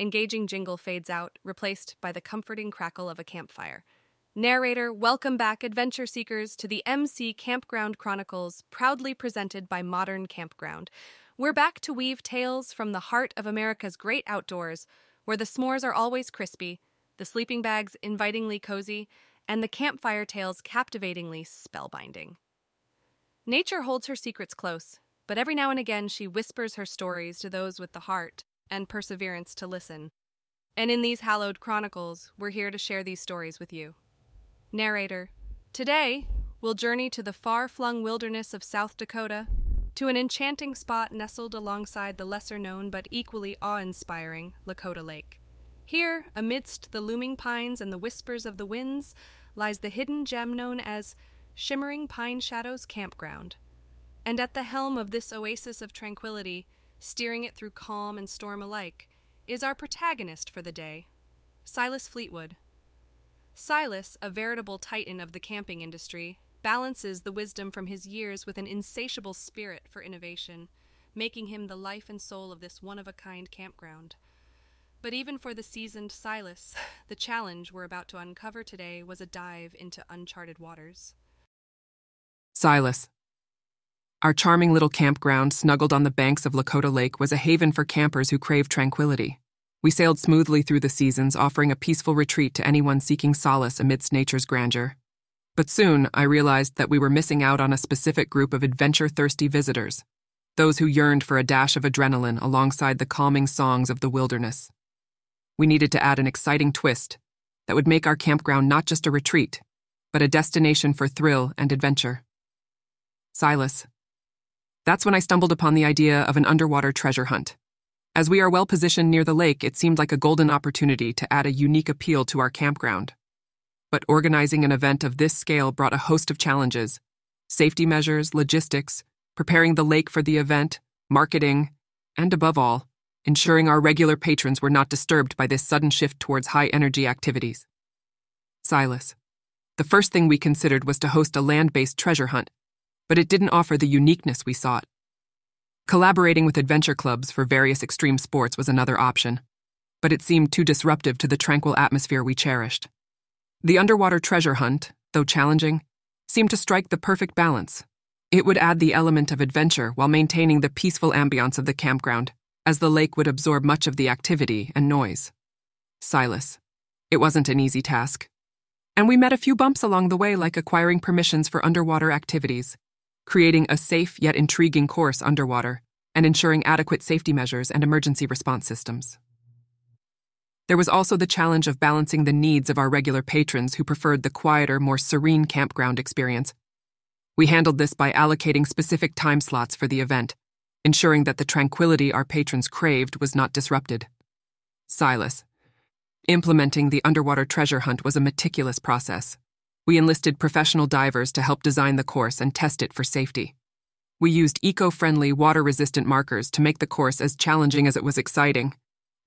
engaging jingle fades out, replaced by the comforting crackle of a campfire. Narrator, welcome back, adventure seekers, to the MC Campground Chronicles, proudly presented by Modern Campground. We're back to weave tales from the heart of America's great outdoors, where the s'mores are always crispy, the sleeping bags invitingly cozy, and the campfire tales captivatingly spellbinding. Nature holds her secrets close, but every now and again she whispers her stories to those with the heart and perseverance to listen. And in these hallowed chronicles, we're here to share these stories with you. Narrator Today, we'll journey to the far flung wilderness of South Dakota, to an enchanting spot nestled alongside the lesser known but equally awe inspiring Lakota Lake. Here, amidst the looming pines and the whispers of the winds, lies the hidden gem known as Shimmering Pine Shadows Campground. And at the helm of this oasis of tranquility, steering it through calm and storm alike, is our protagonist for the day, Silas Fleetwood. Silas, a veritable titan of the camping industry, balances the wisdom from his years with an insatiable spirit for innovation, making him the life and soul of this one of a kind campground. But even for the seasoned Silas, the challenge we're about to uncover today was a dive into uncharted waters. Silas. Our charming little campground, snuggled on the banks of Lakota Lake, was a haven for campers who craved tranquility. We sailed smoothly through the seasons, offering a peaceful retreat to anyone seeking solace amidst nature's grandeur. But soon, I realized that we were missing out on a specific group of adventure thirsty visitors those who yearned for a dash of adrenaline alongside the calming songs of the wilderness. We needed to add an exciting twist that would make our campground not just a retreat, but a destination for thrill and adventure. Silas. That's when I stumbled upon the idea of an underwater treasure hunt. As we are well positioned near the lake, it seemed like a golden opportunity to add a unique appeal to our campground. But organizing an event of this scale brought a host of challenges safety measures, logistics, preparing the lake for the event, marketing, and above all, ensuring our regular patrons were not disturbed by this sudden shift towards high energy activities. Silas. The first thing we considered was to host a land based treasure hunt, but it didn't offer the uniqueness we sought. Collaborating with adventure clubs for various extreme sports was another option, but it seemed too disruptive to the tranquil atmosphere we cherished. The underwater treasure hunt, though challenging, seemed to strike the perfect balance. It would add the element of adventure while maintaining the peaceful ambiance of the campground, as the lake would absorb much of the activity and noise. Silas. It wasn't an easy task. And we met a few bumps along the way, like acquiring permissions for underwater activities, creating a safe yet intriguing course underwater, and ensuring adequate safety measures and emergency response systems. There was also the challenge of balancing the needs of our regular patrons who preferred the quieter, more serene campground experience. We handled this by allocating specific time slots for the event, ensuring that the tranquility our patrons craved was not disrupted. Silas. Implementing the underwater treasure hunt was a meticulous process. We enlisted professional divers to help design the course and test it for safety. We used eco friendly, water resistant markers to make the course as challenging as it was exciting,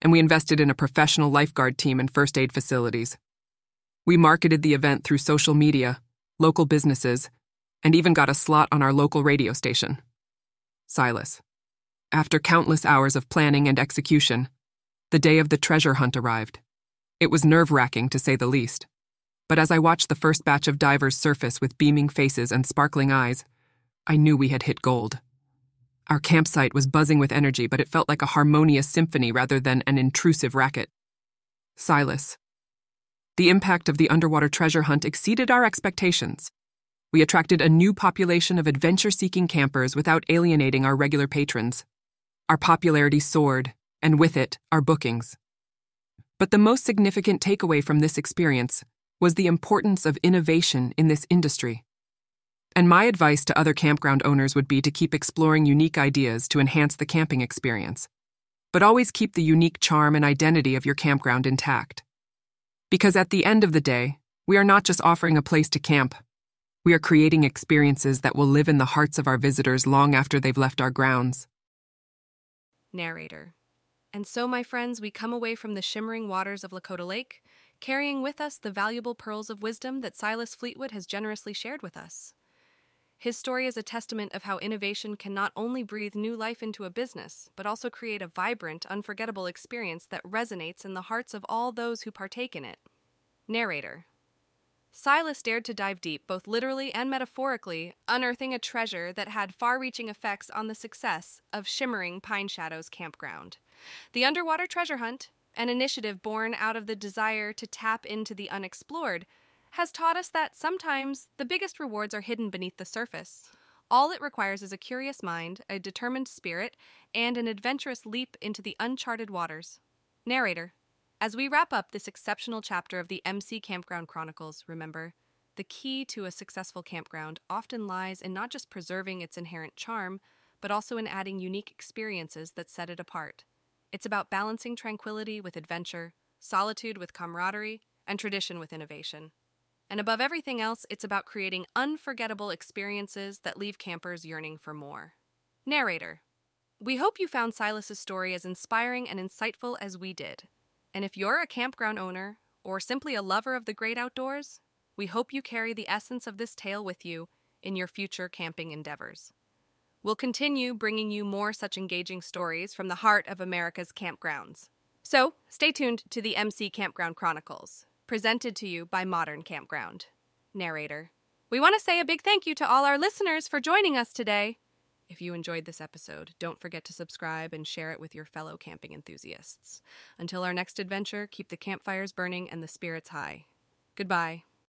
and we invested in a professional lifeguard team and first aid facilities. We marketed the event through social media, local businesses, and even got a slot on our local radio station. Silas. After countless hours of planning and execution, the day of the treasure hunt arrived. It was nerve wracking, to say the least. But as I watched the first batch of divers surface with beaming faces and sparkling eyes, I knew we had hit gold. Our campsite was buzzing with energy, but it felt like a harmonious symphony rather than an intrusive racket. Silas. The impact of the underwater treasure hunt exceeded our expectations. We attracted a new population of adventure seeking campers without alienating our regular patrons. Our popularity soared, and with it, our bookings. But the most significant takeaway from this experience was the importance of innovation in this industry. And my advice to other campground owners would be to keep exploring unique ideas to enhance the camping experience. But always keep the unique charm and identity of your campground intact. Because at the end of the day, we are not just offering a place to camp, we are creating experiences that will live in the hearts of our visitors long after they've left our grounds. Narrator. And so, my friends, we come away from the shimmering waters of Lakota Lake, carrying with us the valuable pearls of wisdom that Silas Fleetwood has generously shared with us. His story is a testament of how innovation can not only breathe new life into a business, but also create a vibrant, unforgettable experience that resonates in the hearts of all those who partake in it. Narrator Silas dared to dive deep, both literally and metaphorically, unearthing a treasure that had far reaching effects on the success of Shimmering Pine Shadows Campground. The underwater treasure hunt, an initiative born out of the desire to tap into the unexplored, has taught us that sometimes the biggest rewards are hidden beneath the surface. All it requires is a curious mind, a determined spirit, and an adventurous leap into the uncharted waters. Narrator. As we wrap up this exceptional chapter of the MC Campground Chronicles, remember, the key to a successful campground often lies in not just preserving its inherent charm, but also in adding unique experiences that set it apart. It's about balancing tranquility with adventure, solitude with camaraderie, and tradition with innovation. And above everything else, it's about creating unforgettable experiences that leave campers yearning for more. Narrator We hope you found Silas's story as inspiring and insightful as we did. And if you're a campground owner, or simply a lover of the great outdoors, we hope you carry the essence of this tale with you in your future camping endeavors. We'll continue bringing you more such engaging stories from the heart of America's campgrounds. So, stay tuned to the MC Campground Chronicles presented to you by Modern Campground. Narrator. We want to say a big thank you to all our listeners for joining us today. If you enjoyed this episode, don't forget to subscribe and share it with your fellow camping enthusiasts. Until our next adventure, keep the campfires burning and the spirits high. Goodbye.